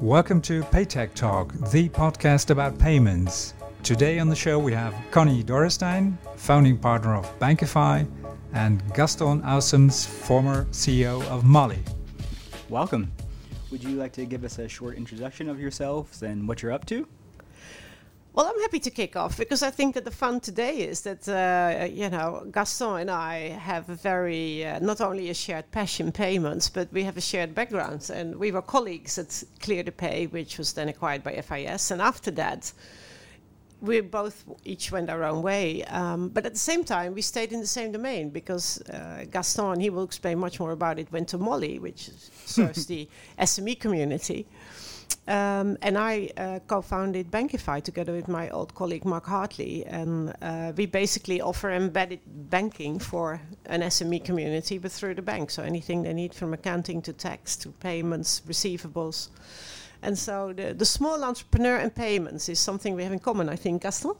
Welcome to Paytech Talk, the podcast about payments. Today on the show we have Conny Dorrestijn, founding partner of BankiFi, and Gaston Aussems, former CEO of Mollie. Welcome. Would you like to give us a short introduction of yourselves and what you're up to? Well, I'm happy to kick off because I think that the fun today is that, uh, you know, Gaston and I have a very, uh, not only a shared passion payments, but we have a shared background. And we were colleagues at Clear2Pay, which was then acquired by FIS. And after that, we both each went our own way. Um, but at the same time, we stayed in the same domain because uh, Gaston, he will explain much more about it, went to Mollie, which serves the SME community. Um, and I uh, co-founded BankiFi together with my old colleague Mark Hartley, and uh, we basically offer embedded banking for an SME community, but through the bank. So anything they need from accounting to tax to payments, receivables. And so the, the small entrepreneur and payments is something we have in common, I think, Gaston?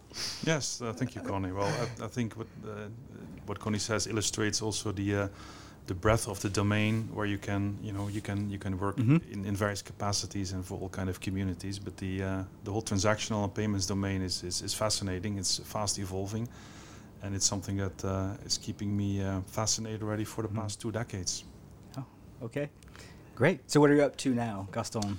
Yes, uh, thank you, Conny. Well, I, I think what, uh, what Connie says illustrates also the uh, the breadth of the domain where you can you know you can you can work Mhm. in, in various capacities and for all kind of communities but the uh, the whole transactional and payments domain is, is, is fascinating it's fast evolving and it's something that uh, is keeping me uh, fascinated already for the Mhm. past two decades Oh, okay. Great. So, what are you up to now, Gaston?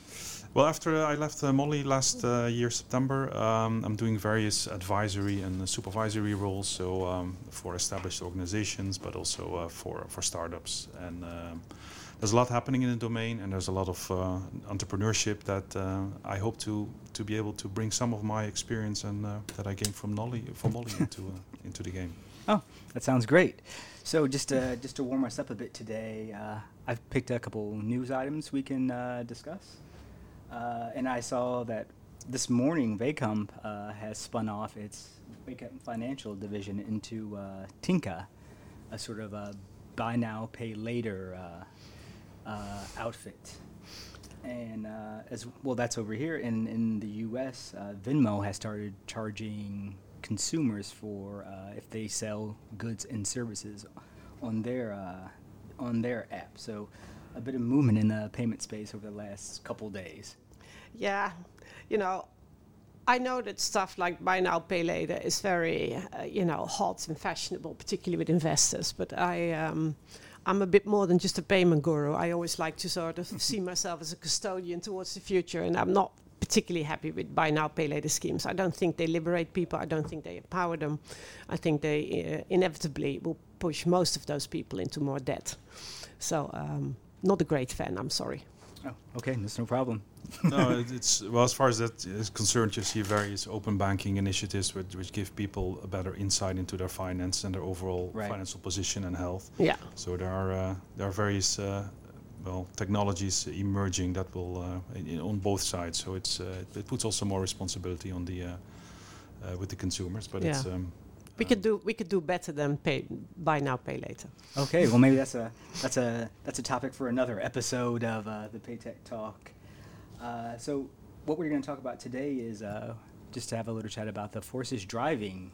Well after I left uh, Mollie last uh, year September um, I'm doing various advisory and supervisory roles so um, for established organizations but also uh, for for startups and um, there's a lot happening in the domain and there's a lot of uh, entrepreneurship that uh, I hope to to be able to bring some of my experience and uh, that I gained from Mollie from Mollie into uh, into the game. Oh, that sounds great. So, just uh, just to warm us up a bit today, uh, I've picked a couple news items we can uh, discuss. Uh, and I saw that this morning Wehkamp uh, has spun off its Wehkamp Financial division into uh, Tinka, a sort of a buy now, pay later uh, uh, outfit. And uh, as well, that's over here. In in the U.S., Venmo has started charging consumers for if they sell goods and services on their on their app. So, a bit of movement in the payment space over the last couple days. Yeah, you know, I know that stuff like buy now, pay later is very, uh, you know, hot and fashionable, particularly with investors. But I, um, I'm a bit more than just a payment guru. I always like to sort of see myself as a custodian towards the future, and I'm not particularly happy with buy now, pay later schemes. I don't think they liberate people. I don't think they empower them. I think they uh, inevitably will push most of those people into more debt. So, um, not a great fan. I'm sorry. Oh, okay, that's no problem. no, it's well as far as that is concerned. You see various open banking initiatives which, which give people a better insight into their finance and their overall Right. financial position and health. Yeah. So there are uh, there are various uh, well technologies emerging that will uh, in, on both sides. So it's uh, it puts also more responsibility on the uh, uh, with the consumers. But it's Yeah. um, We could do we could do better than pay buy now, pay later. Okay, well maybe that's a that's a that's a topic for another episode of uh, the Paytech Talk. Uh, so what we're going to talk about today is uh, just to have a little chat about the forces driving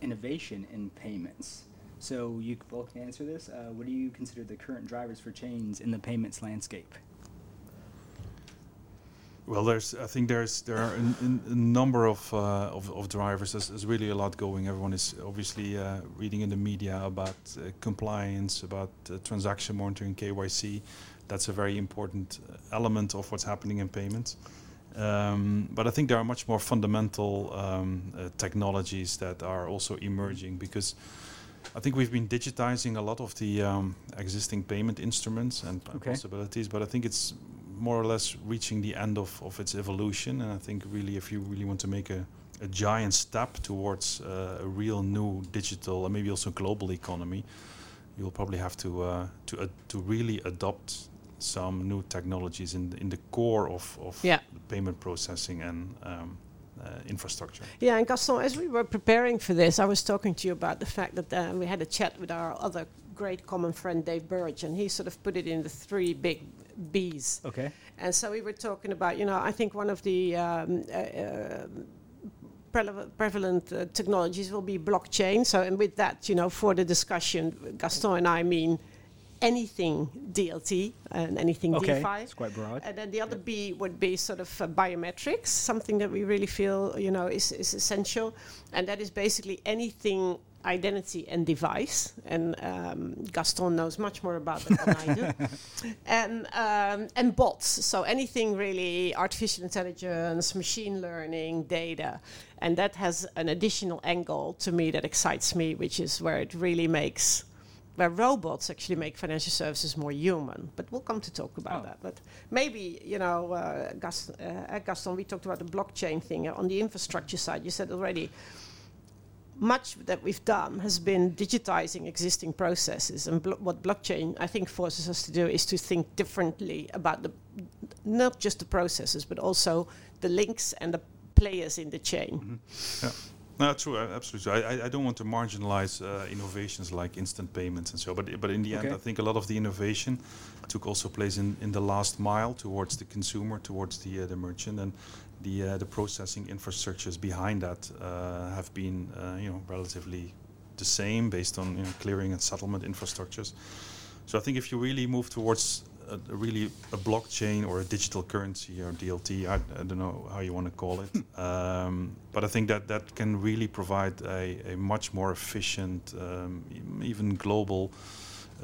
innovation in payments. So you both can answer this. Uh, what do you consider the current drivers for change in the payments landscape? Well, there's. I think there's there are an, a number of, uh, of of drivers. There's, there's really a lot going. Everyone is obviously uh, reading in the media about uh, compliance, about uh, transaction monitoring, KYC. That's a very important element of what's happening in payments. Um, but I think there are much more fundamental um, uh, technologies that are also emerging because I think we've been digitizing a lot of the um, existing payment instruments and Okay. possibilities, but I think it's more or less reaching the end of, of its evolution. And I think really, if you really want to make a, a giant step towards uh, a real new digital and maybe also global economy, you'll probably have to uh, to ad- to really adopt some new technologies in the, in the core of, of Yeah. payment processing and um, uh, infrastructure. Yeah, and Gaston, as we were preparing for this, I was talking to you about the fact that uh, we had a chat with our other great common friend Dave Birch, and he sort of put it in the three big B's. Okay. And so we were talking about, you know, I think one of the um, uh, uh, prevalent uh, technologies will be blockchain. So, and with that, you know, for the discussion, Gaston and I mean anything DLT and anything Okay, DeFi. it's quite broad. And then the other B would be sort of uh, biometrics, something that we really feel you know is, is essential, and that is basically anything identity and device. And um, Gaston knows much more about that than I do. And um, and bots, so anything really artificial intelligence, machine learning, data, and that has an additional angle to me that excites me, which is where it really makes where robots actually make financial services more human. But we'll come to talk about Oh. that. But maybe, you know, uh, Gas, uh, Gaston, we talked about the blockchain thing. Uh, on the infrastructure side, you said already, much that we've done has been digitizing existing processes. And blo- what blockchain, I think, forces us to do is to think differently about the not just the processes, but also the links and the players in the chain. Yeah. No, true, absolutely. I, I- I don't want to marginalize uh, innovations like instant payments and so, but but in the end, I think a lot of the innovation took also place in, in the last mile towards the consumer, towards the uh, the merchant, and the uh, the processing infrastructures behind that uh, have been uh, you know relatively the same based on you know, clearing and settlement infrastructures. So I think if you really move towards a, a really a blockchain or a digital currency or DLT, I, I don't know how you want to call it, um, but I think that that can really provide a, a much more efficient, um, even global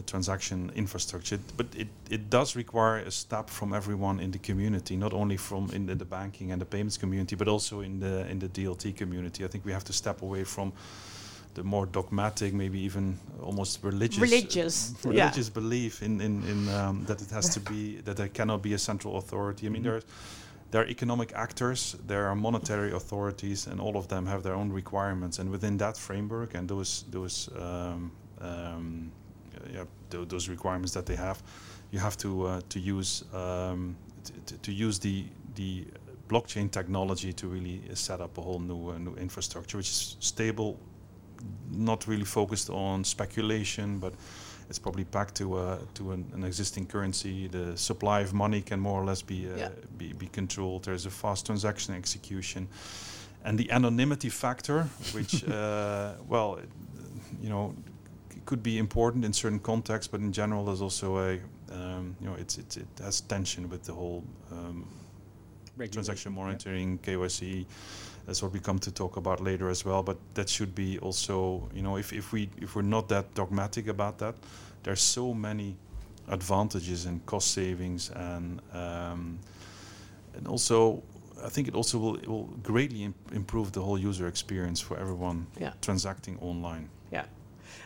transaction infrastructure. But it, it does require a step from everyone in the community, not only from in the, the banking and the payments community, but also in the in the DLT community. I think we have to step away from the more dogmatic, maybe even almost religious, Religious, uh, yeah. religious belief in in, in um, that it has to be that there cannot be a central authority. I mean, Mhm. there there are economic actors, there are monetary authorities, and all of them have their own requirements. And within that framework and those those um, um, yeah tho- those requirements that they have, you have to uh, to use um, t- to use the the blockchain technology to really uh, set up a whole new uh, new infrastructure, which is stable, not really focused on speculation, but it's probably back to uh, to an, an existing currency. The supply of money can more or less be uh, Yeah. be, be controlled. There's a fast transaction execution, and the anonymity factor, which uh, well, you know, could be important in certain contexts, but in general, there's also a um, you know, it's, it's it has tension with the whole um, transaction Regulation, yeah. monitoring, KYC. That's what we come to talk about later as well. But that should be also, you know, if, if we if we're not that dogmatic about that, there's so many advantages and cost savings and um, and also I think it also will it will greatly im- improve the whole user experience for everyone Yeah. transacting online. Yeah.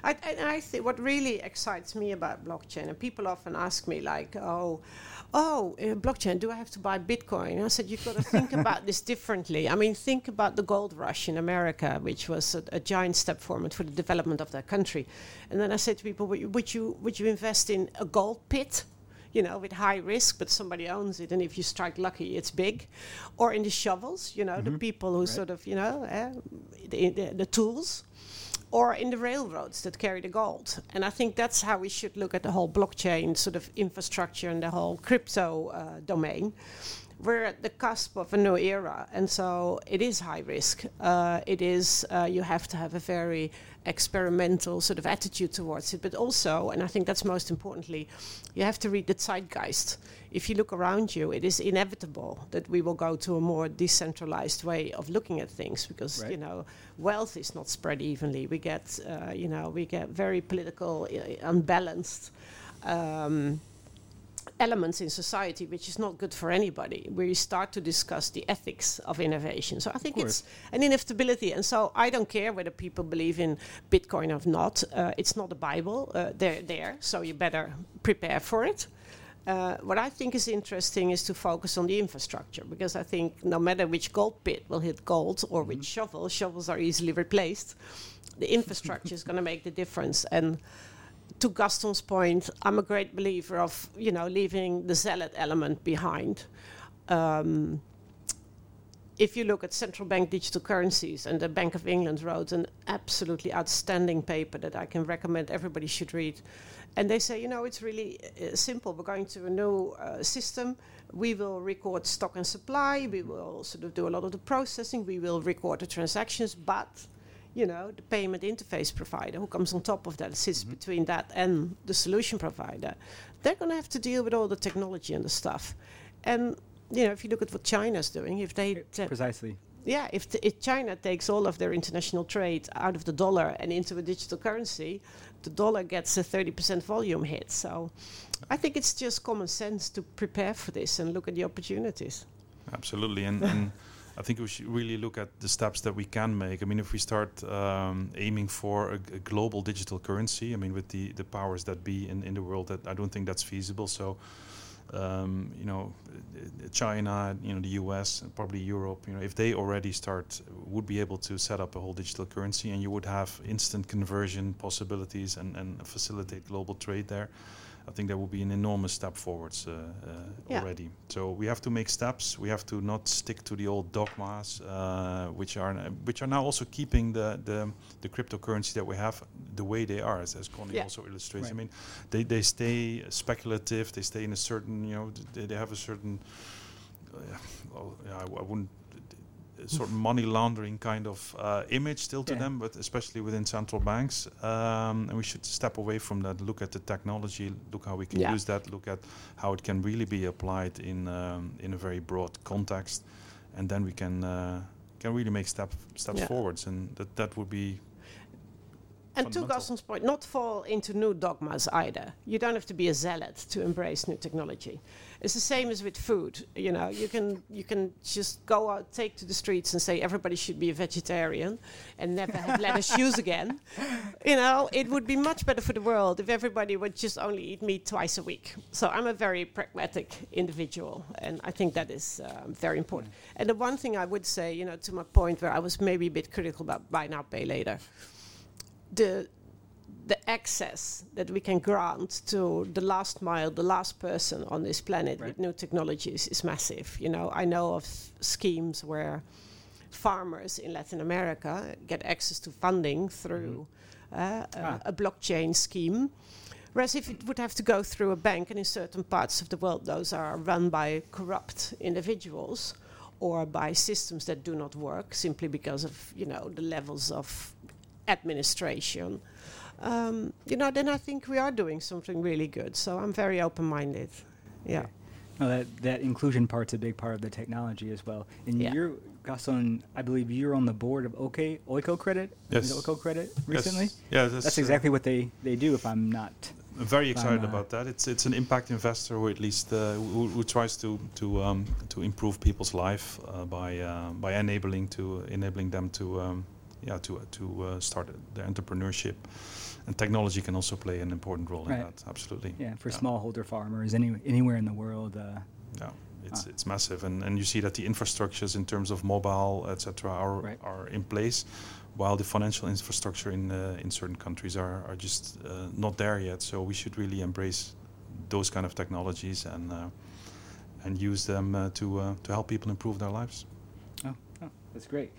I, and I think what really excites me about blockchain, and people often ask me, like, oh, oh, uh, blockchain, do I have to buy Bitcoin? And I said, you've got to think about this differently. I mean, think about the gold rush in America, which was a, a giant step forward for the development of that country. And then I said to people, would you, would you, would you invest in a gold pit? you know, with high risk, but somebody owns it, and if you strike lucky, it's big. Or in the shovels, you know, the people who sort of, you know, uh, the, the, the tools. Or in the railroads that carry the gold. And I think that's how we should look at the whole blockchain sort of infrastructure and the whole crypto uh, domain. We're at the cusp of a new era, and so it is high risk. Uh, it is, uh, you have to have a very experimental sort of attitude towards it, but also, and I think that's most importantly, you have to read the zeitgeist. If you look around you, it is inevitable that we will go to a more decentralized way of looking at things because Right. you know wealth is not spread evenly. We get uh, you know we get very political, uh, unbalanced. Um, elements in society which is not good for anybody where you start to discuss the ethics of innovation. So i think it's an inevitability. And so i don't care whether people believe in bitcoin or not. Uh, it's not a bible. Uh, they're there so you better prepare for it. Uh, what I think is interesting is to focus on the infrastructure because I think no matter which gold pit will hit gold or which shovel, shovels are easily replaced. The infrastructure is going to make the difference. And to Gaston's point, I'm a great believer of you know leaving the zealot element behind. Um, if you look at central bank digital currencies, and the Bank of England wrote an absolutely outstanding paper that I can recommend everybody should read. And they say, you know, it's really uh, simple. We're going to a new uh, system. We will record stock and supply. We will sort of do a lot of the processing. We will record the transactions, but you know, the payment interface provider who comes on top of that, sits Mhm. between that and the solution provider, they're going to have to deal with all the technology and the stuff. And you know, if you look at what China's doing, if they ta- Precisely. yeah, if, t- if China takes all of their international trade out of the dollar and into a digital currency, the dollar gets a 30% volume hit. So I think it's just common sense to prepare for this and look at the opportunities. Absolutely, and, and I think we should really look at the steps that we can make. I mean, if we start um, aiming for a, a global digital currency, I mean, with the, the powers that be in, in the world, that I don't think that's feasible. So, um, you know, China, you know, the U.S. and probably Europe, you know, if they already start, would be able to set up a whole digital currency, and you would have instant conversion possibilities and, and facilitate global trade there. I think that would be an enormous step forwards uh, uh, Yeah. already. So we have to make steps. We have to not stick to the old dogmas, uh, which are which are now also keeping the, the the cryptocurrency that we have the way they are, as, as Conny Yeah. also illustrates. I mean, they they stay speculative. They stay in a certain you know they, they have a certain uh, well, yeah, I, I wouldn't a sort of money laundering kind of uh, image still to Yeah. them, but especially within central banks. Um, and we should step away from that. Look at the technology. Look how we can Yeah. use that. Look at how it can really be applied in um, in a very broad context, and then we can uh, can really make step steps Yeah. forwards. And that that would be And to. Gaston's point, not fall into new dogmas either. You don't have to be a zealot to embrace new technology. It's the same as with food. You know, you can you can just go out, take to the streets, and say everybody should be a vegetarian and never have lettuce shoes again. You know, it would be much better for the world if everybody would just only eat meat twice a week. So I'm a very pragmatic individual, and I think that is um, very important. And the one thing I would say, you know, to my point where I was maybe a bit critical about buy now, pay later the the access that we can grant to the last mile, the last person on this planet Right. with new technologies is massive. You know, I know of schemes where farmers in Latin America get access to funding through uh, a, Ah. a blockchain scheme. Whereas if it would have to go through a bank, and in certain parts of the world, those are run by corrupt individuals or by systems that do not work simply because of you know the levels of administration. Um, you know, then I think we are doing something really good. So I'm very open-minded. Yeah. No, that that inclusion part's a big part of the technology as well. And Yeah. you're Gaston, I believe you're on the board of OK Oikocredit. Yes. Oikocredit recently. Yes. Yeah, that's, That's uh, exactly what they, they do. If I'm not. I'm very excited uh, about that. It's it's an impact investor who at least uh, who, who tries to to um, to improve people's life uh, by uh, by enabling to enabling them to um, yeah to to uh, start their entrepreneurship, and technology can also play an important role in that. Absolutely. Yeah, for Yeah. smallholder farmers any, anywhere in the world. Uh, Yeah, it's Ah. it's massive, and and you see that the infrastructures in terms of mobile, etc., are Right. are in place, while the financial infrastructure in uh, in certain countries are are just uh, not there yet. So we should really embrace those kind of technologies and uh, and use them uh, to uh, to help people improve their lives. oh, oh, that's great.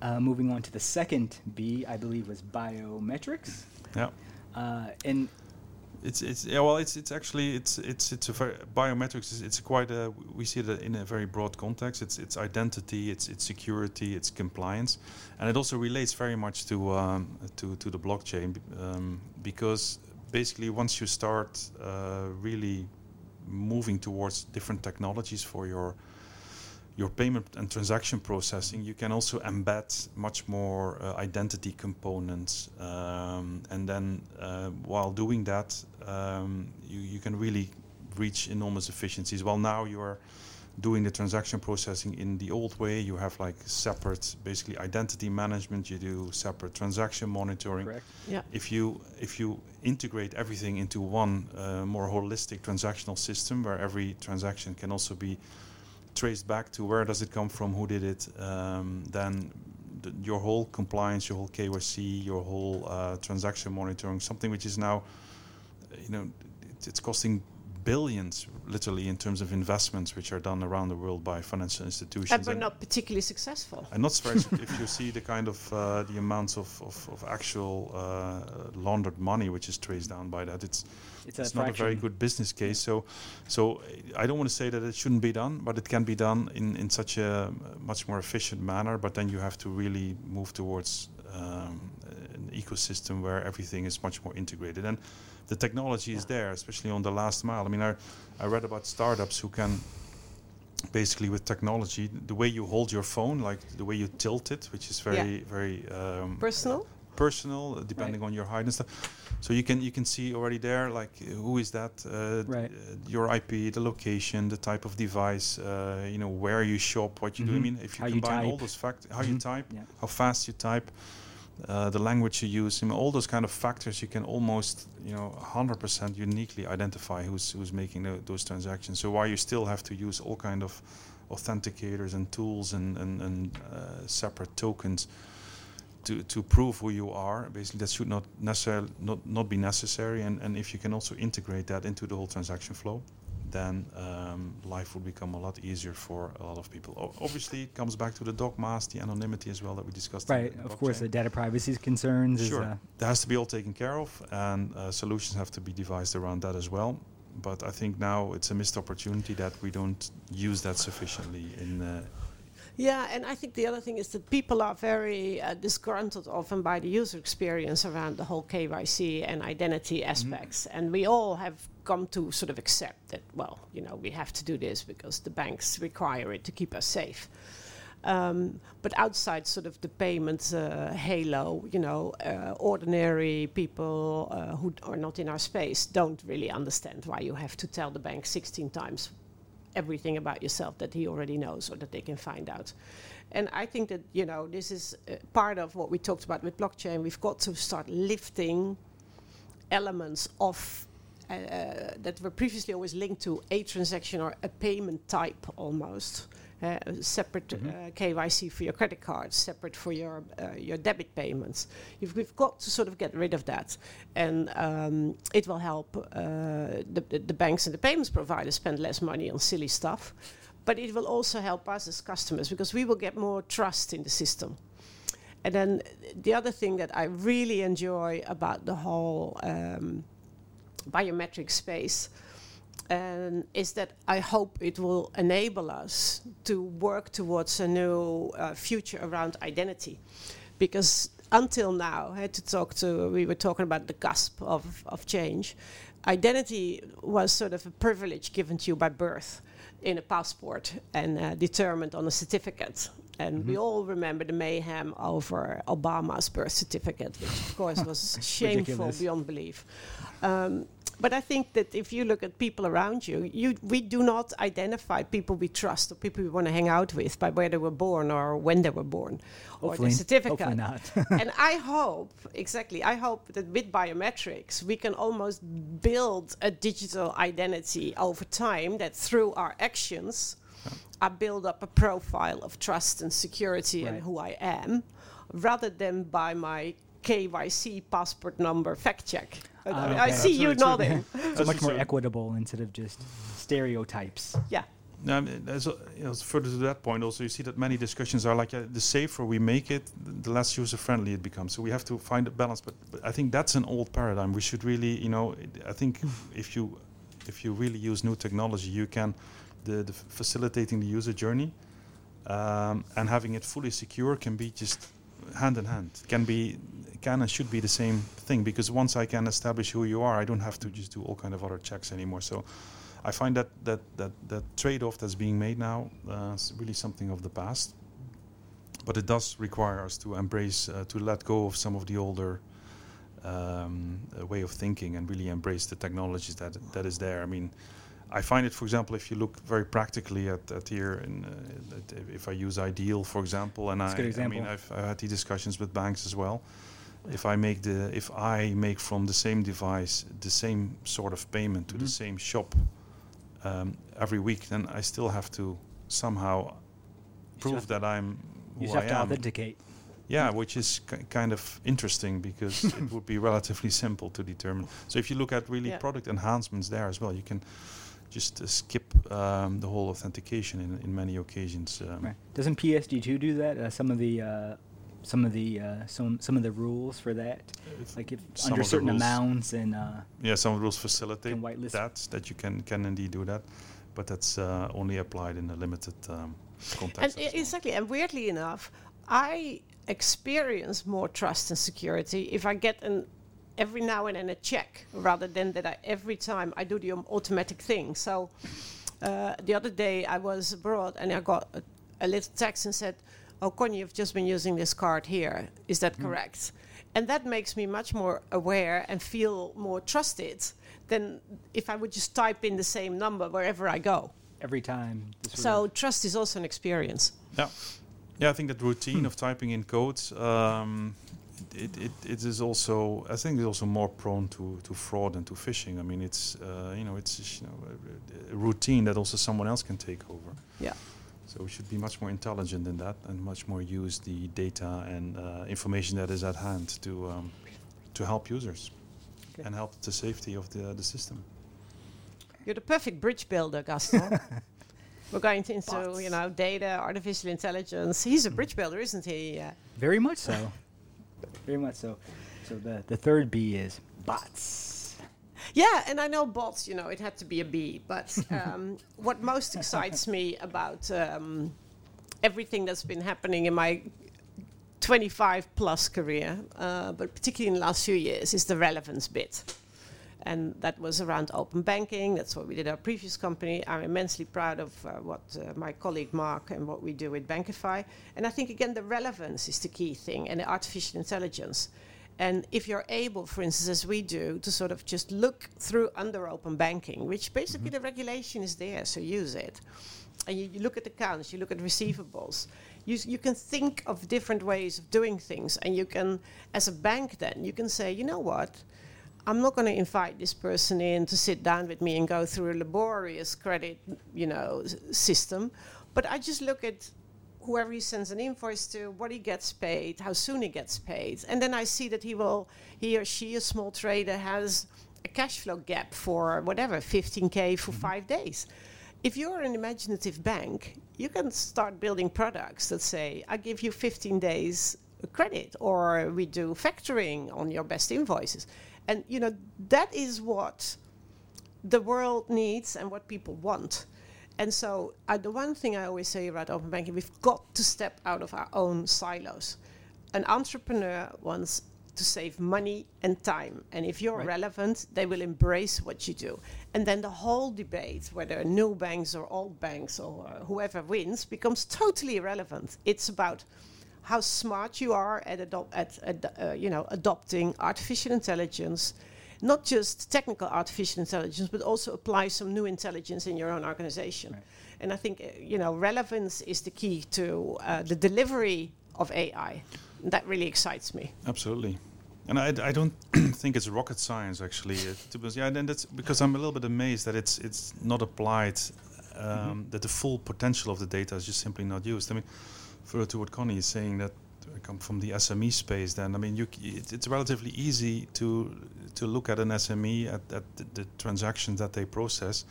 Uh, moving on to the second B, I believe was biometrics. Yeah. Uh, and It's it's yeah well it's it's actually it's it's it's a very biometrics is it's quite a we see it in a very broad context it's it's identity it's it's security it's compliance and it also relates very much to um, to to the blockchain um, because basically once you start uh, really moving towards different technologies for your your payment and transaction processing, you can also embed much more uh, identity components. Um, and then uh, while doing that, um, you, you can really reach enormous efficiencies. While now you are doing the transaction processing in the old way, you have like separate, basically identity management, you do separate transaction monitoring correct. Yeah. if you if you integrate everything into one uh, more holistic transactional system where every transaction can also be traced back to where does it come from who did it um, then the, your whole compliance your whole KYC your whole uh, transaction monitoring something which is now you know it's, it's costing billions literally in terms of investments which are done around the world by financial institutions And we're not particularly successful. and not very if you see the kind of uh, the amounts of, of, of actual uh, laundered money which is traced down by that, it's It's, it's a not a very good business case. So, so I don't want to say that it shouldn't be done, but it can be done in, in such a much more efficient manner. But then you have to really move towards um, an ecosystem where everything is much more integrated. And the technology is there, especially on the last mile. I mean, I, I read about startups who can basically with technology, the way you hold your phone, like the way you tilt it, which is very, Yeah. very um, Personal? Personal, uh, depending on your height and stuff. So you can you can see already there, like who is that, uh, Right. uh, your IP, the location, the type of device, uh, you know where you shop, what you do. I Mhm. mean, if you How you combine all those facts, how you Mhm. type, Yeah. how fast you type, uh, the language you use, I mean, all those kind of factors, you can almost, you know, 100% uniquely identify who's who's making tho- those transactions. So why you still have to use all kind of authenticators and tools and and, and uh, separate tokens to to prove who you are, basically that should not necessarily not not be necessary. And and if you can also integrate that into the whole transaction flow. Then um, life would become a lot easier for a lot of people. O- obviously, it comes back to the dogmas, the anonymity as well that we discussed. Right. Of course, the data privacy concerns Sure. is. Uh, that has to be all taken care of, and uh, solutions have to be devised around that as well. But I think now it's a missed opportunity that we don't use that sufficiently in. Uh, Yeah, and I think the other thing is that people are very uh, disgruntled often by the user experience around the whole KYC and identity aspects. And we all have come to sort of accept that, well, you know, we have to do this because the banks require it to keep us safe. Um, but outside sort of the payment uh, halo, you know, uh, ordinary people uh, who are not in our space don't really understand why you have to tell the bank 16 times everything about yourself that he already knows or that they can find out. And I think that, you know, this is uh, part of what we talked about with blockchain. We've got to start lifting elements of uh, uh, that were previously always linked to a transaction or a payment type almost. Uh, separate uh, KYC for your credit cards, separate for your uh, your debit payments. You've, we've got to sort of get rid of that, and um, it will help uh, the, the the banks and the payments providers spend less money on silly stuff, but it will also help us as customers because we will get more trust in the system. And then the other thing that I really enjoy about the whole um, biometric space um, is that I hope it will enable us to work towards a new uh, future around identity. Because until now, I had to talk to, we were talking about the cusp of, of change. Identity was sort of a privilege given to you by birth in a passport and uh, determined on a certificate. And we all remember the mayhem over Obama's birth certificate, which of course was shameful beyond belief. Um, but I think that if you look at people around you, you we do not identify people we trust or people we want to hang out with by where they were born or when they were born or hopefully, the certificate. hopefully not. and I hope, exactly, I hope that with biometrics, we can almost build a digital identity over time that through our actions, I build up a profile of trust and security and who I am, rather than by my KYC passport number fact check. I, Ah, I- I okay. see you nodding. so much more equitable instead of just stereotypes. yeah. No, I mean, there's a, you know, further to that point, also you see that many discussions are like uh, the safer we make it, the less user friendly it becomes. So we have to find a balance. But, but I think that's an old paradigm. We should really, you know, I think if you if you really use new technology, you can the, the facilitating the user journey um, and having it fully secure can be just hand in hand. Can be can and should be the same thing because once I can establish who you are, I don't have to just do all kind of other checks anymore. So. I find that that that, that trade-off that's being made now uh, is really something of the past. But it does require us to embrace, uh, to let go of some of the older um, uh, way of thinking and really embrace the technologies that that is there. I mean, I find it, for example, if you look very practically at, at here, in, uh, if I use iDEAL, for example, and a good I, I mean, example. I've, I've had the discussions with banks as well. If I make the, if I make from the same device the same sort of payment to the Mhm. same shop um, every week, then I still have to somehow prove that I'm who You I have to am. authenticate. Yeah, which is ki kind of interesting because it would be relatively simple to determine. So if you look at really Yeah. product enhancements there as well, you can just uh, skip um, the whole authentication in, in many occasions. Um, Right. Doesn't PSD2 do that? Uh, some of the uh, some of the uh, some some of the rules for that, if like if Some under certain rules. amounts and uh, yeah, some of the rules facilitate that that you can can indeed do that, but that's uh, only applied in a limited um, And context. i- as well. exactly, and weirdly enough, I experience more trust and security if I get an every now and then a check rather than that I every time I do the um, automatic thing. So uh, the other day I was abroad and I got a, a little text and said, "Oh, Conny, you've just been using this card here. Is that correct?" And that makes me much more aware and feel more trusted than if I would just type in the same number wherever I go. Every time. this would- So trust is also an experience. Yeah, yeah. I think that routine of typing in codes, um, it, it it is also. I think it's also more prone to, to fraud and to phishing. I mean, it's uh, you know it's you know a, a routine that also someone else can take over. Yeah. So we should be much more intelligent in that and much more use the data and uh, information that is at hand to um, to help users Okay. and help the safety of the the system. You're the perfect bridge builder, Gaston. We're going to into Bots. you know data, artificial intelligence. He's a bridge builder, isn't he? Uh, Very much so. Very much so. So the, the third B is bots. Yeah, and I know bots. You know, it had to be a B. But um, what most excites me about um, everything that's been happening in my 25 plus career, uh, but particularly in the last few years, is the relevance bit. And that was around open banking. That's what we did at our previous company. I'm immensely proud of uh, what uh, my colleague Mark and what we do with BankiFi. And I think, again, the relevance is the key thing and the artificial intelligence. And if you're able, for instance, as we do, to sort of just look through under open banking, which basically mm-hmm. the regulation is there, so use it. And you, you look at accounts, you look at receivables, you, you can think of different ways of doing things. And you can, as a bank, then, you can say, you know what? I'm not going to invite this person in to sit down with me and go through a laborious credit, you know, s- system. But I just look at whoever he sends an invoice to, what he gets paid, how soon he gets paid, and then I see that he will, he or she, a small trader, has a cash flow gap for whatever, 15k for mm-hmm. five days. If you're an imaginative bank, you can start building products that say, I give you 15 days credit, or we do factoring on your best invoices. And you know, that is what the world needs and what people want. And so, uh, the one thing I always say about open banking, we've got to step out of our own silos. An entrepreneur wants to save money and time. And if you're Right. relevant, they will embrace what you do. And then the whole debate, whether new banks or old banks or uh, whoever wins, becomes totally irrelevant. It's about how smart you are at, adop- at ad- uh, you know, adopting artificial intelligence, not just technical artificial intelligence, but also apply some new intelligence in your own organization. Right. And I think uh, you know relevance is the key to uh, the delivery of AI. That really excites me. Absolutely. And I, I don't think it's rocket science actually. Uh, to be honest. yeah, then that's because I'm a little bit amazed that it's it's not applied, um, that the full potential of the data is just simply not used. I mean, further to what Conny is saying, that I come from the SME space. Then I mean, you, it, it's relatively easy to to look at an SME at, at the, the transactions that they process,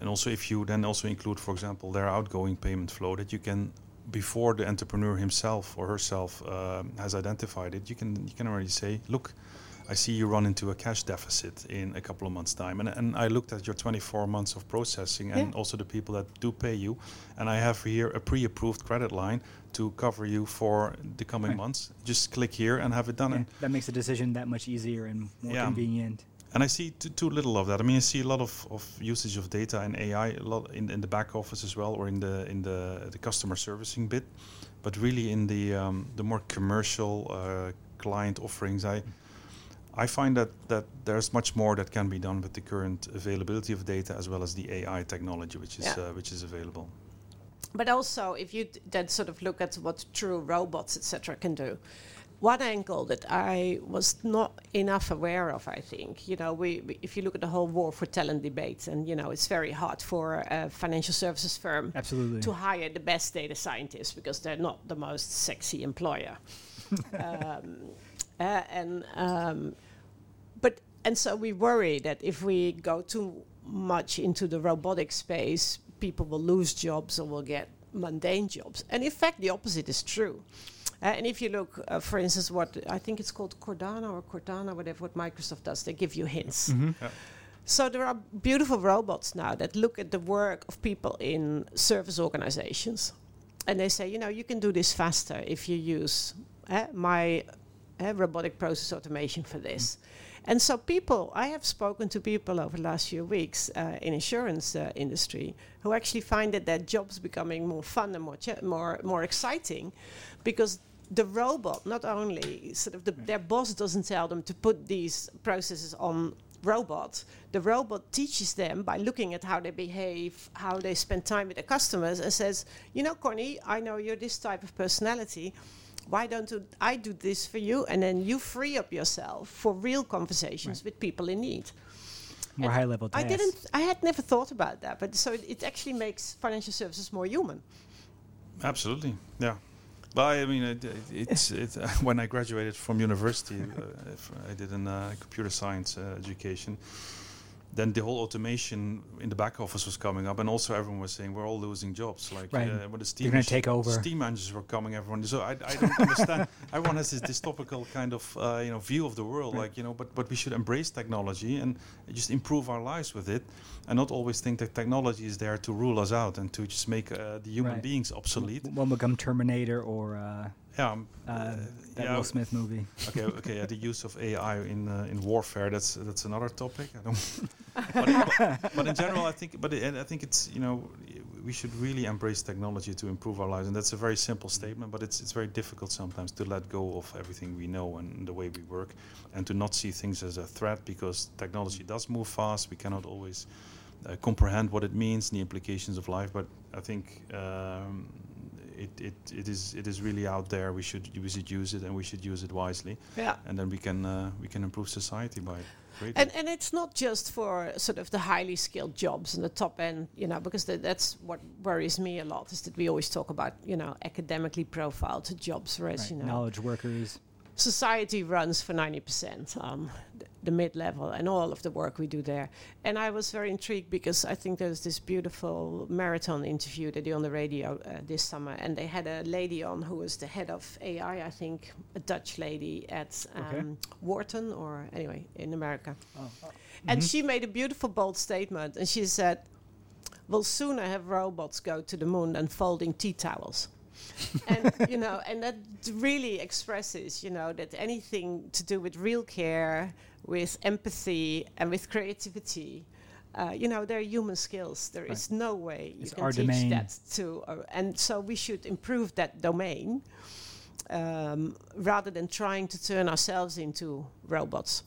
and also if you then also include, for example, their outgoing payment flow, that you can before the entrepreneur himself or herself um, has identified it, you can you can already say, look, I see you run into a cash deficit in a couple of months' time, and and I looked at your 24 months of processing and Yeah. also the people that do pay you, and I have here a pre-approved credit line to cover you for the coming Right. months. Just click here and have it done. Yeah, And that makes the decision that much easier and more Yeah. convenient. and I see too, too little of that. I mean, I see a lot of, of usage of data and AI a lot in, in the back office as well, or in the in the, the customer servicing bit, but really in the um, the more commercial uh, client offerings, I I find that that there's much more that can be done with the current availability of data as well as the AI technology, which is Yeah. uh, which is available. But also, if you d- then sort of look at what true robots, etc., can do, one angle that I was not enough aware of, I think, you know, we, we if you look at the whole war for talent debate, and you know, it's very hard for a financial services firm Absolutely. to hire the best data scientists because they're not the most sexy employer. um, uh, and um, but and so we worry that if we go too much into the robotic space, people will lose jobs or will get mundane jobs. And in fact, the opposite is true. Uh, and if you look, uh, for instance, what I think it's called Cordana or Cortana, whatever what Microsoft does, they give you hints. Yeah. So there are beautiful robots now that look at the work of people in service organizations, and they say, you know, you can do this faster if you use uh, my uh, robotic process automation for this. And so people, I have spoken to people over the last few weeks uh, in insurance uh, industry who actually find that their jobs becoming more fun and more more more exciting, because the robot not only sort of the, their boss doesn't tell them to put these processes on robot the robot teaches them by looking at how they behave how they spend time with their customers and says you know Conny i know you're this type of personality why don't I do this for you? And then you free up yourself for real conversations right. with people in need. More high level I didn't, I had never thought about that, but so it, it actually makes financial services more human. Absolutely, yeah. Well, I mean, it, it's it, uh, when I graduated from university, uh, I did a uh, computer science uh, education then the whole automation in the back office was coming up, and also everyone was saying we're all losing jobs. Like right. uh, when the steam going to take over. Steam engines were coming, everyone. So I, I don't understand. Everyone has this dystopical kind of uh, you know view of the world, right. like you know. But but we should embrace technology and just improve our lives with it, and not always think that technology is there to rule us out and to just make uh, the human right. beings obsolete. One become Terminator or uh, yeah, um, uh, that yeah, Will Smith movie. Okay, okay. Yeah, the use of AI in uh, in warfare. That's that's another topic. I don't. but, but, but, in general, I think. But it, I think it's you know we should really embrace technology to improve our lives, and that's a very simple statement. But it's it's very difficult sometimes to let go of everything we know and the way we work, and to not see things as a threat because technology does move fast. We cannot always. Uh, comprehend what it means and the implications of life, but I think um, it, it, it is it is really out there. We should we should use it and we should use it wisely. Yeah. And then we can uh, we can improve society by it. And and it's not just for sort of the highly skilled jobs and the top end, you know, because th that's what worries me a lot is that we always talk about you know academically profiled jobs, whereas right. you know knowledge workers society runs for 90%, um, the mid level, and all of the work we do there. And I was very intrigued because I think there's this beautiful marathon interview they did on the radio uh, this summer, and they had a lady on who was the head of AI, I think, a Dutch lady at um, okay. Wharton, or anyway, in America. Oh. Oh. And mm-hmm. she made a beautiful, bold statement, and she said, We'll sooner have robots go to the moon than folding tea towels and you know, and that really expresses, you know, that anything to do with real care, with empathy, and with creativity. Uh, you know, they're human skills. There right. is no way it's you can teach domain. that to, uh, and so we should improve that domain um, rather than trying to turn ourselves into robots.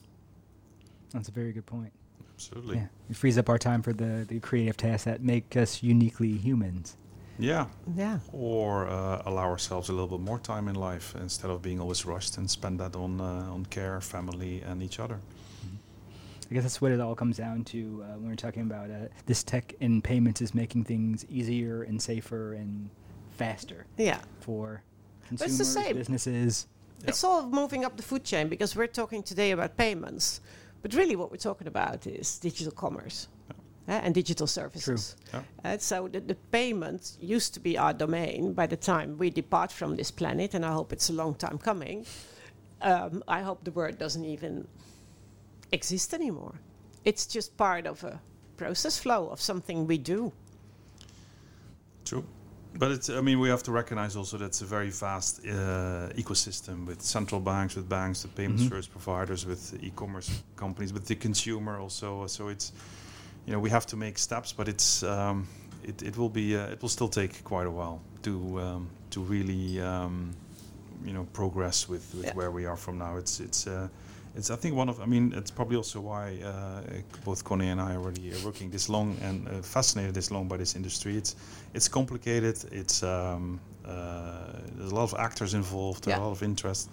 That's a very good point. Absolutely. Yeah, it frees up our time for the, the creative tasks that make us uniquely humans. Yeah. Yeah. Or uh, allow ourselves a little bit more time in life instead of being always rushed and spend that on uh, on care, family, and each other. I guess that's what it all comes down to uh, when we're talking about uh, this tech in payments is making things easier and safer and faster. Yeah. For consumers, businesses. Yep. It's all moving up the food chain because we're talking today about payments, but really what we're talking about is digital commerce uh, and digital services. Yeah. Uh, so the, the payment used to be our domain by the time we depart from this planet, and I hope it's a long time coming. Um, I hope the word doesn't even exist anymore. It's just part of a process flow of something we do. True. But it's, I mean, we have to recognize also that it's a very vast uh, ecosystem with central banks, with banks, with payment mm-hmm. service providers, with e-commerce companies, with the consumer also. So it's you know we have to make steps, but it's um, it, it will be uh, it will still take quite a while to um, to really um, you know progress with, with yeah. where we are from now. It's it's uh, it's I think one of I mean it's probably also why uh, both Conny and I are already working this long and uh, fascinated this long by this industry. It's it's complicated. It's um, uh, there's a lot of actors involved. Yeah. a lot of interest.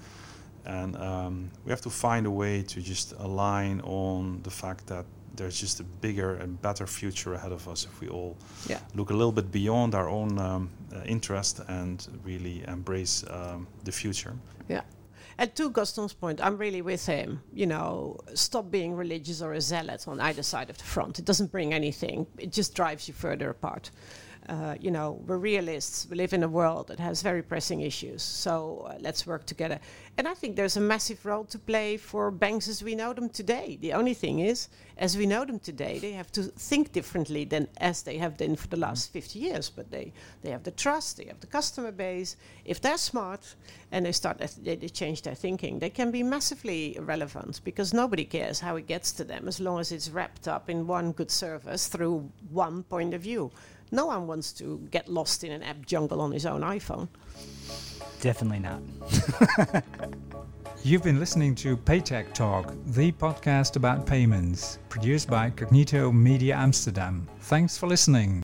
And um, we have to find a way to just align on the fact that there's just a bigger and better future ahead of us if we all yeah. look a little bit beyond our own um, uh, interest and really embrace um, the future. Yeah. And to Gaston's point, I'm really with him. You know, stop being religious or a zealot on either side of the front. It doesn't bring anything. It just drives you further apart. Uh, you know, we're realists. We live in a world that has very pressing issues. So uh, let's work together. And I think there's a massive role to play for banks as we know them today. The only thing is, as we know them today, they have to think differently than as they have done for the last 50 years. But they, they have the trust, they have the customer base. If they're smart and they start, they, they change their thinking, they can be massively relevant because nobody cares how it gets to them as long as it's wrapped up in one good service through one point of view. No one wants to get lost in an app jungle on his own iPhone. Definitely not. You've been listening to Paytech Talk, the podcast about payments, produced by Cognito Media Amsterdam. Thanks for listening.